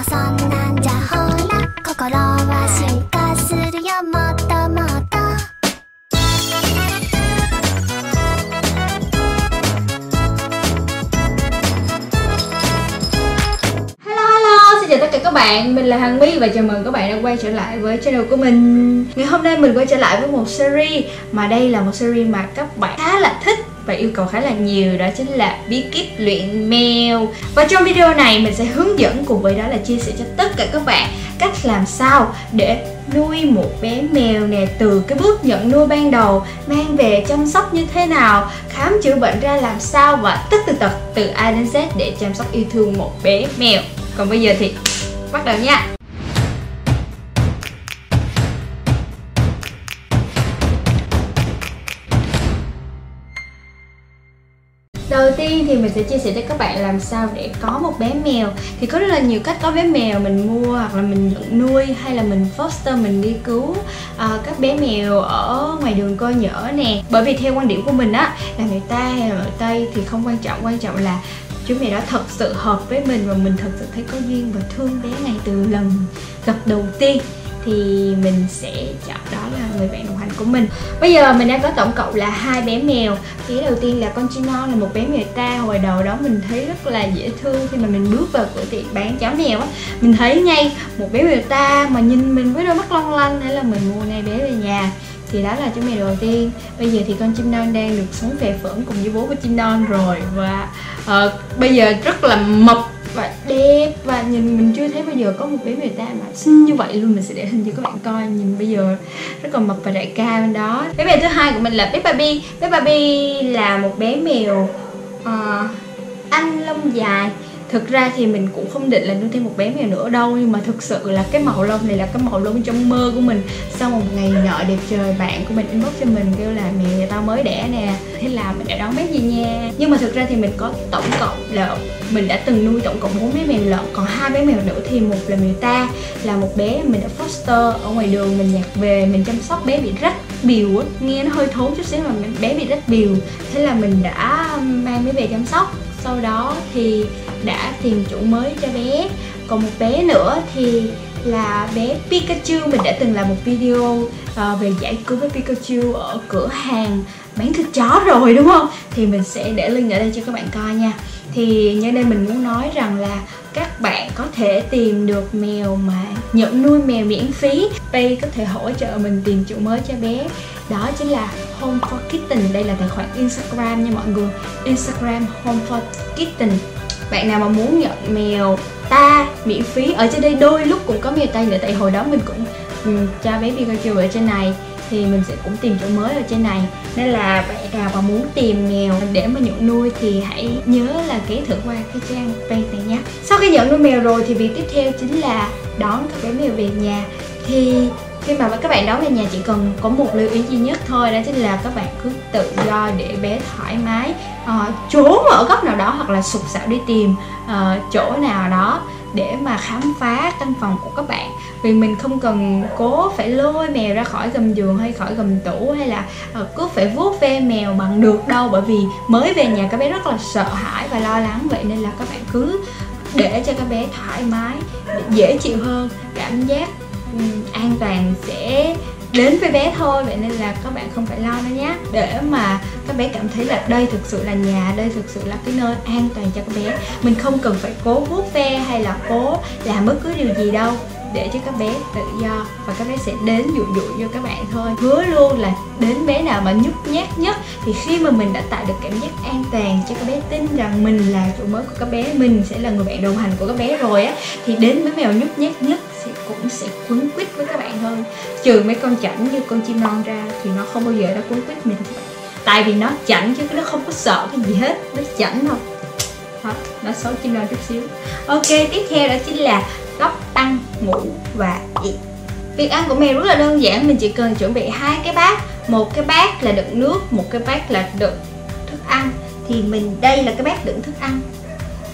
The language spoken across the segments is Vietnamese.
そんなんじゃほら心は進化するよもっともっと Hello hello, xin chào tất cả các bạn, mình là Hằng My và chào mừng các bạn đã quay trở lại với channel của mình Ngày hôm nay mình quay trở lại với một series mà đây là một series mà các bạn khá là thích và yêu cầu khá là nhiều đó chính là bí kíp luyện mèo Và trong video này mình sẽ hướng dẫn cùng với đó là chia sẻ cho tất cả các bạn cách làm sao để nuôi một bé mèo nè, từ cái bước nhận nuôi ban đầu, mang về chăm sóc như thế nào, khám chữa bệnh ra làm sao và tất từ tật từ A đến Z để chăm sóc yêu thương một bé mèo. Còn bây giờ thì bắt đầu nha. Đầu tiên thì mình sẽ chia sẻ cho các bạn làm sao để có một bé mèo. Thì có rất là nhiều cách có bé mèo mình mua hoặc là mình nhận nuôi hay là mình foster mình đi cứu à, các bé mèo ở ngoài đường coi nhỡ nè. Bởi vì theo quan điểm của mình á là người ta hay là người Tây thì không quan trọng quan trọng là chú mèo đó thật sự hợp với mình và mình thật sự thấy có duyên và thương bé ngay từ lần gặp đầu tiên thì mình sẽ chọn đó là người bạn đồng hành của mình. Bây giờ mình đang có tổng cộng là hai bé mèo. Phía đầu tiên là con chim non là một bé mèo ta. Hồi đầu đó mình thấy rất là dễ thương. Khi mà mình bước vào cửa tiệm bán cháo mèo á mình thấy ngay một bé mèo ta mà nhìn mình với đôi mắt long lanh. Hay là mình mua ngay bé về nhà. Thì đó là chú mèo đầu tiên. Bây giờ thì con chim non đang được sống phè phỡn cùng với bố của chim non rồi. Và uh, bây giờ rất là mập và đẹp và nhìn mình chưa thấy bao giờ có một bé người ta mà xinh như vậy luôn. Mình sẽ để hình cho các bạn coi nhìn bây giờ rất là mập và đại ca bên đó. Bé mèo thứ hai của mình là bé Barbie bé Barbie là một bé mèo uh, anh lông dài thực ra thì mình cũng không định là nuôi thêm một bé mèo nữa đâu, nhưng mà thực sự là cái màu lông này là cái màu lông trong mơ của mình. Sau một ngày nọ đẹp trời, bạn của mình inbox cho mình kêu là mèo nhà tao mới đẻ nè, thế là mình đã đón bé về nha? Nhưng mà thực ra thì mình có tổng cộng là, mình đã từng nuôi tổng cộng bốn bé mèo lợn còn hai bé mèo nữa thì một là mèo ta, là một bé mình đã foster ở ngoài đường, mình nhặt về, mình chăm sóc bé bị rách biểu á. Nghe nó hơi thốn chút xíu mà bé bị rách biểu thế là mình đã mang bé về chăm sóc. Sau đó thì đã tìm chủ mới cho bé. Còn một bé nữa thì là bé Pikachu. Mình đã từng làm một video uh, về giải cứu với Pikachu ở cửa hàng bán thịt chó rồi đúng không? Thì mình sẽ để link ở đây cho các bạn coi nha. Thì nhân đây mình muốn nói rằng là các bạn có thể tìm được mèo mà nhận nuôi mèo miễn phí. Pay có thể hỗ trợ mình tìm chủ mới cho bé. Đó chính là Home for Kitten. Đây là tài khoản Instagram nha mọi người. Instagram Home for Kitten bạn nào mà muốn nhận mèo ta miễn phí ở trên đây đôi lúc cũng có mèo tay nữa tại hồi đó mình cũng um, cho bé Pikachu ở trên này thì mình sẽ cũng tìm chỗ mới ở trên này. Nên là bạn nào mà muốn tìm mèo để mà nhận nuôi thì hãy nhớ là ghé thử qua cái trang page này nhé. Sau khi nhận nuôi mèo rồi thì việc tiếp theo chính là đón các bé mèo về nhà. Thì khi mà các bạn đón về nhà chỉ cần có một lưu ý duy nhất thôi đó chính là các bạn cứ tự do để bé thoải mái uh, trốn ở góc nào đó hoặc là sụp sạo đi tìm uh, chỗ nào đó để mà khám phá căn phòng của các bạn. Vì mình không cần cố phải lôi mèo ra khỏi gầm giường hay khỏi gầm tủ hay là ờ, cứ phải vuốt ve mèo bằng được đâu. Bởi vì mới về nhà các bé rất là sợ hãi và lo lắng. Vậy nên là các bạn cứ để cho các bé thoải mái dễ chịu hơn cảm giác Ừ, an toàn sẽ đến với bé thôi, vậy nên là các bạn không phải lo nữa nhé để mà các bé cảm thấy là đây thực sự là nhà, đây thực sự là cái nơi an toàn cho các bé. Mình không cần phải cố vuốt ve hay là cố làm bất cứ điều gì đâu để cho các bé tự do và các bé sẽ đến dụ dụ cho các bạn thôi. Hứa luôn là đến bé nào mà nhút nhát nhất thì khi mà mình đã tạo được cảm giác an toàn cho các bé tin rằng mình là chủ mới của các bé, mình sẽ là người bạn đồng hành của các bé rồi á, thì đến với mèo nhút nhát nhất trừ mấy con chảnh như con chim non ra thì nó không bao giờ nó cuốn quýt mình. Tại vì nó chảnh chứ nó không có sợ cái gì hết nó chảnh không, đó, nó xấu chim non chút xíu. Ok tiếp theo đó chính là góc ăn ngủ và ịt việc ăn của mèo rất là đơn giản mình chỉ cần chuẩn bị hai cái bát. Một cái bát là đựng nước một cái bát là đựng thức ăn. Thì mình đây là cái bát đựng thức ăn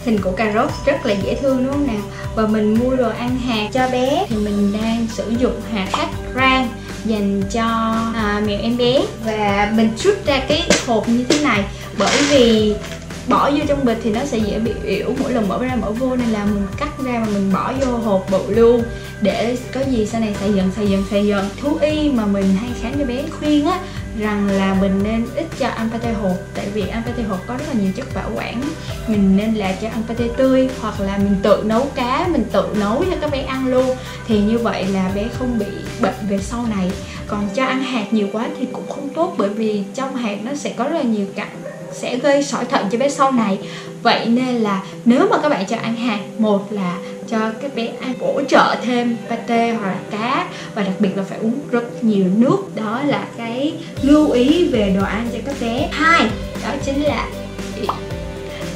hình của cà rốt rất là dễ thương đúng không nào? Và mình mua đồ ăn hạt cho bé thì mình đang sử dụng hạt hắc rang dành cho à, mèo em bé. Và mình rút ra cái hộp như thế này bởi vì bỏ vô trong bịch thì nó sẽ dễ bị yểu. Mỗi lần mở ra mở vô nên là mình cắt ra mà mình bỏ vô hộp bự luôn để có gì sau này xài dần xài dần xài dần. Thú y mà mình hay khám cho bé khuyên á rằng là mình nên ít cho ăn pate hột, tại vì ăn pate hột có rất là nhiều chất bảo quản. Mình nên là cho ăn pate tươi, hoặc là mình tự nấu cá, mình tự nấu cho các bé ăn luôn. Thì như vậy là bé không bị bệnh về sau này. Còn cho ăn hạt nhiều quá thì cũng không tốt, bởi vì trong hạt nó sẽ có rất là nhiều cặn, sẽ gây sỏi thận cho bé sau này. Vậy nên là nếu mà các bạn cho ăn hạt, một là cho các bé ăn bổ trợ thêm pate hoặc là cá. Và đặc biệt là phải uống rất nhiều nước. Đó là cái lưu ý về đồ ăn cho các bé. Hai, đó chính là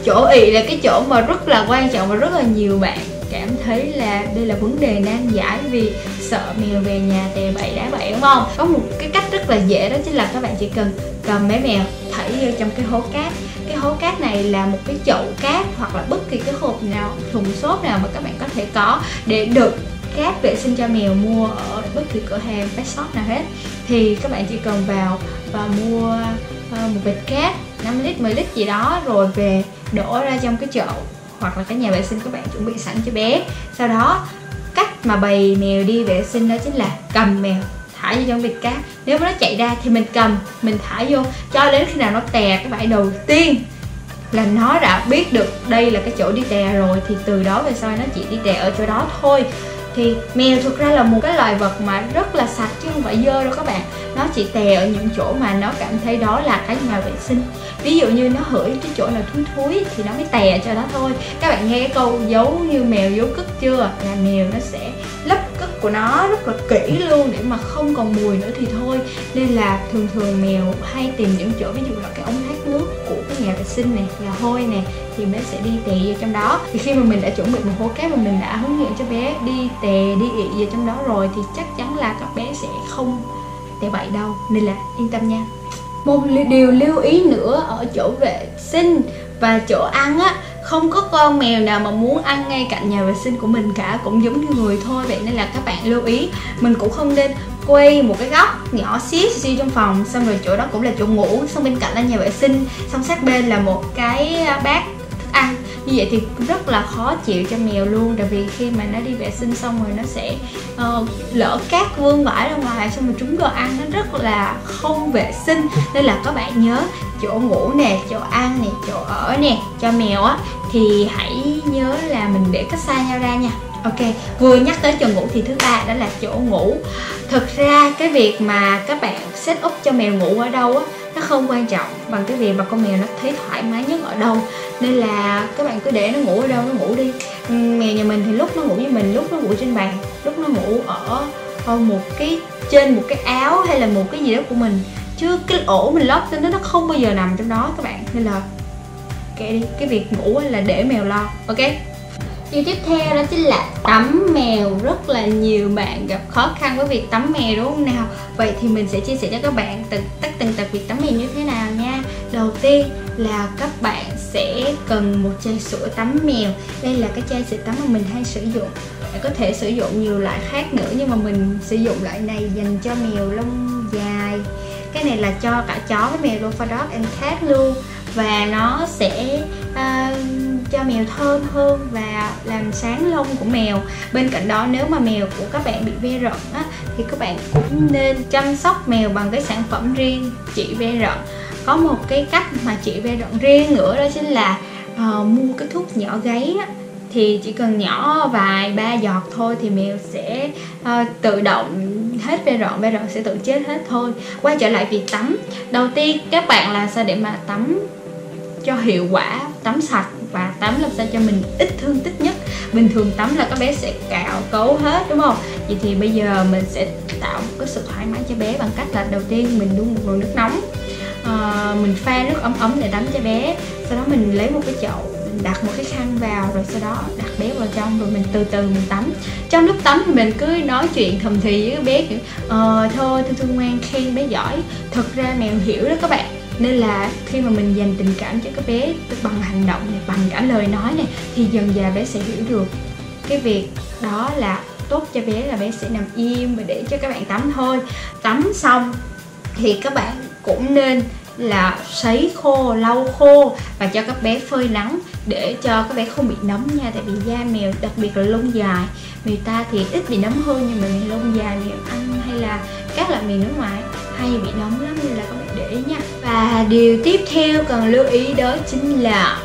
chỗ ị là cái chỗ mà rất là quan trọng và rất là nhiều bạn cảm thấy là đây là vấn đề nan giải vì sợ mèo về nhà tè bậy đá bậy, đúng không? Có một cái cách rất là dễ đó chính là các bạn chỉ cần cầm bé mèo thảy vô trong cái hố cát cái hố cát này là một cái chậu cát hoặc là bất kỳ cái hộp nào, thùng xốp nào mà các bạn có thể có để đựng cát vệ sinh cho mèo mua ở bất kỳ cửa hàng, pet shop nào hết. Thì các bạn chỉ cần vào và mua ờ, một bịch cát 5 lít 10 lít gì đó rồi về đổ ra trong cái chậu hoặc là cái nhà vệ sinh các bạn chuẩn bị sẵn cho bé. Sau đó, cách mà bày mèo đi vệ sinh đó chính là cầm mèo thả vô trong bịch cát. Nếu mà nó chạy ra thì mình cầm, mình thả vô. Cho đến khi nào nó tè cái bãi đầu tiên là nó đã biết được đây là cái chỗ đi tè rồi, thì từ đó về sau nó chỉ đi tè ở chỗ đó thôi. Thì mèo thực ra là một cái loài vật mà rất là sạch chứ không phải dơ đâu các bạn. Nó chỉ tè ở những chỗ mà nó cảm thấy đó là cái nhà vệ sinh. Ví dụ như nó hửi cái chỗ nào thúi thúi thì nó mới tè cho đó thôi. Các bạn nghe cái câu giấu như mèo giấu cứt chưa? Là mèo nó sẽ lấp của nó rất là kỹ luôn để mà không còn mùi nữa thì thôi. Nên là thường thường mèo hay tìm những chỗ, ví dụ là cái ống thoát nước của cái nhà vệ sinh này là hôi này, thì bé sẽ đi tè vào trong đó. Thì khi mà mình đã chuẩn bị một hố cát mà mình đã hướng dẫn cho bé đi tè, đi ị vào trong đó rồi thì chắc chắn là các bé sẽ không tè bậy đâu. Nên là yên tâm nha. Một điều lưu ý nữa ở chỗ vệ sinh và chỗ ăn á không có con mèo nào mà muốn ăn ngay cạnh nhà vệ sinh của mình cả, cũng giống như người thôi. Vậy nên là các bạn lưu ý, mình cũng không nên quay một cái góc nhỏ xíu xíu trong phòng, xong rồi chỗ đó cũng là chỗ ngủ, xong bên cạnh là nhà vệ sinh, xong sát bên là một cái à, bát ăn. Như vậy thì rất là khó chịu cho mèo luôn tại vì khi mà nó đi vệ sinh xong rồi nó sẽ uh, lỡ cát vương vãi ra ngoài xong rồi chúng đồ ăn nó rất là không vệ sinh. Nên là các bạn nhớ chỗ ngủ nè chỗ ăn nè chỗ ở nè cho mèo á thì hãy nhớ là mình để cách xa nhau ra nha. Ok, vừa nhắc tới chỗ ngủ thì thứ ba đó là chỗ ngủ. Thực ra cái việc mà các bạn set up cho mèo ngủ ở đâu á nó không quan trọng bằng cái việc mà con mèo nó thấy thoải mái nhất ở đâu. Nên là các bạn cứ để nó ngủ ở đâu nó ngủ đi. Mèo nhà mình thì lúc nó ngủ với mình, lúc nó ngủ trên bàn Lúc nó ngủ ở, ở một cái trên một cái áo hay là một cái gì đó của mình. Chứ cái ổ mình lót cho nó nó không bao giờ nằm trong đó các bạn. Nên là kệ đi, cái việc ngủ là để mèo lo, ok? Điều tiếp theo đó chính là tắm mèo. Rất là nhiều bạn gặp khó khăn với việc tắm mèo, đúng không nào? Vậy thì mình sẽ chia sẻ cho các bạn từng, tất từng tập việc tắm mèo như thế nào nha. Đầu tiên là các bạn sẽ cần một chai sữa tắm mèo. Đây là cái chai sữa tắm mà mình hay sử dụng. Bạn có thể sử dụng nhiều loại khác nữa, Nhưng mà mình sử dụng loại này dành cho mèo lông dài. Cái này là cho cả chó với mèo luôn for and cat luôn. Và nó sẽ à, cho mèo thơm hơn và làm sáng lông của mèo. Bên cạnh đó nếu mà mèo của các bạn bị ve rận á, thì các bạn cũng nên chăm sóc mèo bằng cái sản phẩm riêng trị ve rận có một cái cách mà trị ve rận riêng nữa đó chính là uh, mua cái thuốc nhỏ gáy á, thì chỉ cần nhỏ vài ba giọt thôi thì mèo sẽ uh, tự động hết ve rợn ve rợn sẽ tự chết hết thôi. Quay trở lại việc tắm. Đầu tiên các bạn làm sao để mà tắm cho hiệu quả tắm sạch và tắm làm sao cho mình ít thương tích nhất. Bình thường tắm là các bé sẽ cạo cấu hết đúng không? Vậy thì bây giờ mình sẽ tạo một cái sự thoải mái cho bé bằng cách là đầu tiên mình đun một nồi nước nóng. À, mình pha nước ấm ấm để tắm cho bé. Sau đó mình lấy một cái chậu mình đặt một cái khăn vào rồi sau đó đặt bé vào trong rồi mình từ từ mình tắm. Trong lúc tắm thì mình cứ nói chuyện thầm thì với bé kiểu ờ thôi thương thương ngoan khen bé giỏi. Thực ra mèo hiểu đó các bạn nên là khi mà mình dành tình cảm cho các bé bằng hành động này, bằng cả lời nói này, thì dần dà bé sẽ hiểu được cái việc đó là tốt cho bé, là bé sẽ nằm im và để cho các bạn tắm thôi. Tắm xong thì các bạn cũng nên là sấy khô, lau khô và cho các bé phơi nắng để cho các bé không bị nấm nha. Tại vì da mèo, đặc biệt là lông dài, người ta thì ít bị nấm hơn nhưng mà lông dài mèo anh hay là các loại mèo nước ngoài hay bị nấm lắm, nên là các để ý nha. Và điều tiếp theo cần lưu ý đó chính là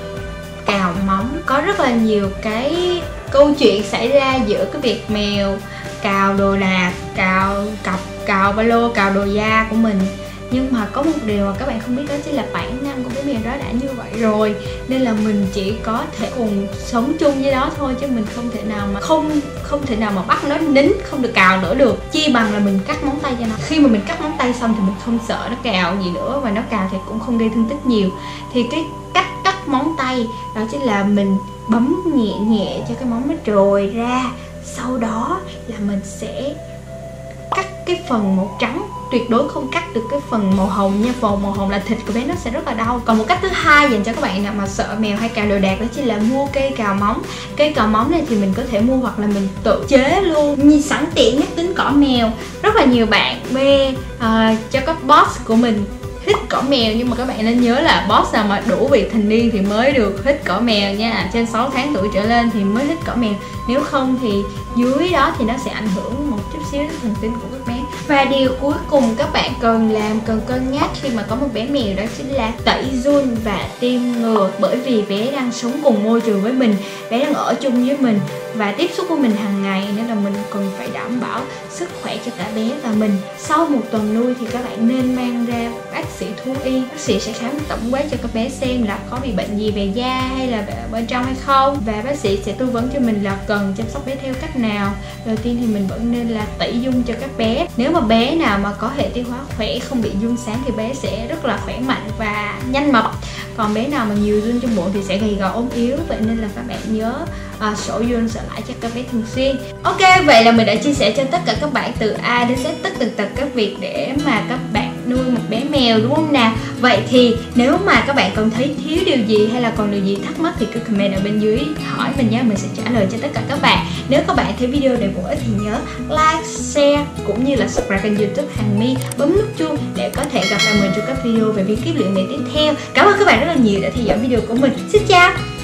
cào móng. Có rất là nhiều cái câu chuyện xảy ra giữa cái việc mèo cào đồ đạc, cào cặp, cào ba lô, cào đồ da của mình nhưng mà có một điều mà các bạn không biết đó chính là bản năng của cái mèo đó đã như vậy rồi. Nên là mình chỉ có thể cùng sống chung với đó thôi, chứ mình không thể nào mà không không thể nào mà bắt nó nín, không được cào nữa được. Chi bằng là mình cắt móng tay cho nó. Khi mà mình cắt móng tay xong thì mình không sợ nó cào gì nữa và nó cào thì cũng không gây thương tích nhiều. Thì cái cách cắt móng tay đó chính là mình bấm nhẹ nhẹ cho cái móng nó trồi ra. Sau đó là mình sẽ cắt cái phần màu trắng tuyệt đối không cắt được cái phần màu hồng nha. Phần màu hồng là thịt của bé nó sẽ rất là đau. Còn một cách thứ hai dành cho các bạn nào mà sợ mèo hay cào đồ đạc đó chính là mua cây cào móng. Cây cào móng này thì mình có thể mua hoặc là mình tự chế luôn. Như sẵn tiện nhắc tính cỏ mèo. Rất là nhiều bạn mê uh, ờ, cho các boss của mình hít cỏ mèo. Nhưng mà các bạn nên nhớ là boss nào mà đủ vị thành niên thì mới được hít cỏ mèo nha. Trên 6 tháng tuổi trở lên thì mới hít cỏ mèo. Nếu không thì dưới đó thì nó sẽ ảnh hưởng một chút xíu đến thần kinh của các bé và điều cuối cùng các bạn cần làm, cần cân nhắc khi mà có một bé mèo đó chính là tẩy run và tiêm ngừa. Bởi vì bé đang sống cùng môi trường với mình, bé đang ở chung với mình và tiếp xúc với mình hàng ngày nên là mình cần phải đảm bảo sức khỏe cho cả bé và mình. Sau một tuần nuôi thì các bạn nên mang ra bác sĩ thú y, bác sĩ sẽ khám tổng quát cho các bé xem là có bị bệnh gì về da hay là bên trong hay không. Và bác sĩ sẽ tư vấn cho mình là cần chăm sóc bé theo cách nào. Đầu tiên thì mình vẫn nên là tẩy dung cho các bé. Nếu mà bé nào mà có hệ tiêu hóa khỏe không bị dung sáng thì bé sẽ rất là khỏe mạnh và nhanh mập. Còn bé nào mà nhiều dung trong bụng thì sẽ gầy gò ốm yếu. Vậy nên là các bạn nhớ à, sổ dung sợ lại cho các bé thường xuyên. Ok vậy là mình đã chia sẻ cho tất cả các bạn từ A đến Z tất tần tật các việc để mà các bạn nuôi một bé mèo, đúng không nào vậy thì nếu mà các bạn còn thấy thiếu điều gì hay là còn điều gì thắc mắc thì cứ comment ở bên dưới hỏi mình nhé, mình sẽ trả lời cho tất cả các bạn. Nếu các bạn thấy video này bổ ích thì nhớ like, share, cũng như là subscribe kênh youtube hàng mi bấm nút chuông để có thể gặp lại mình trong các video về bí kíp luyện mèo tiếp theo. Cảm ơn các bạn rất là nhiều đã theo dõi video của mình. Xin chào!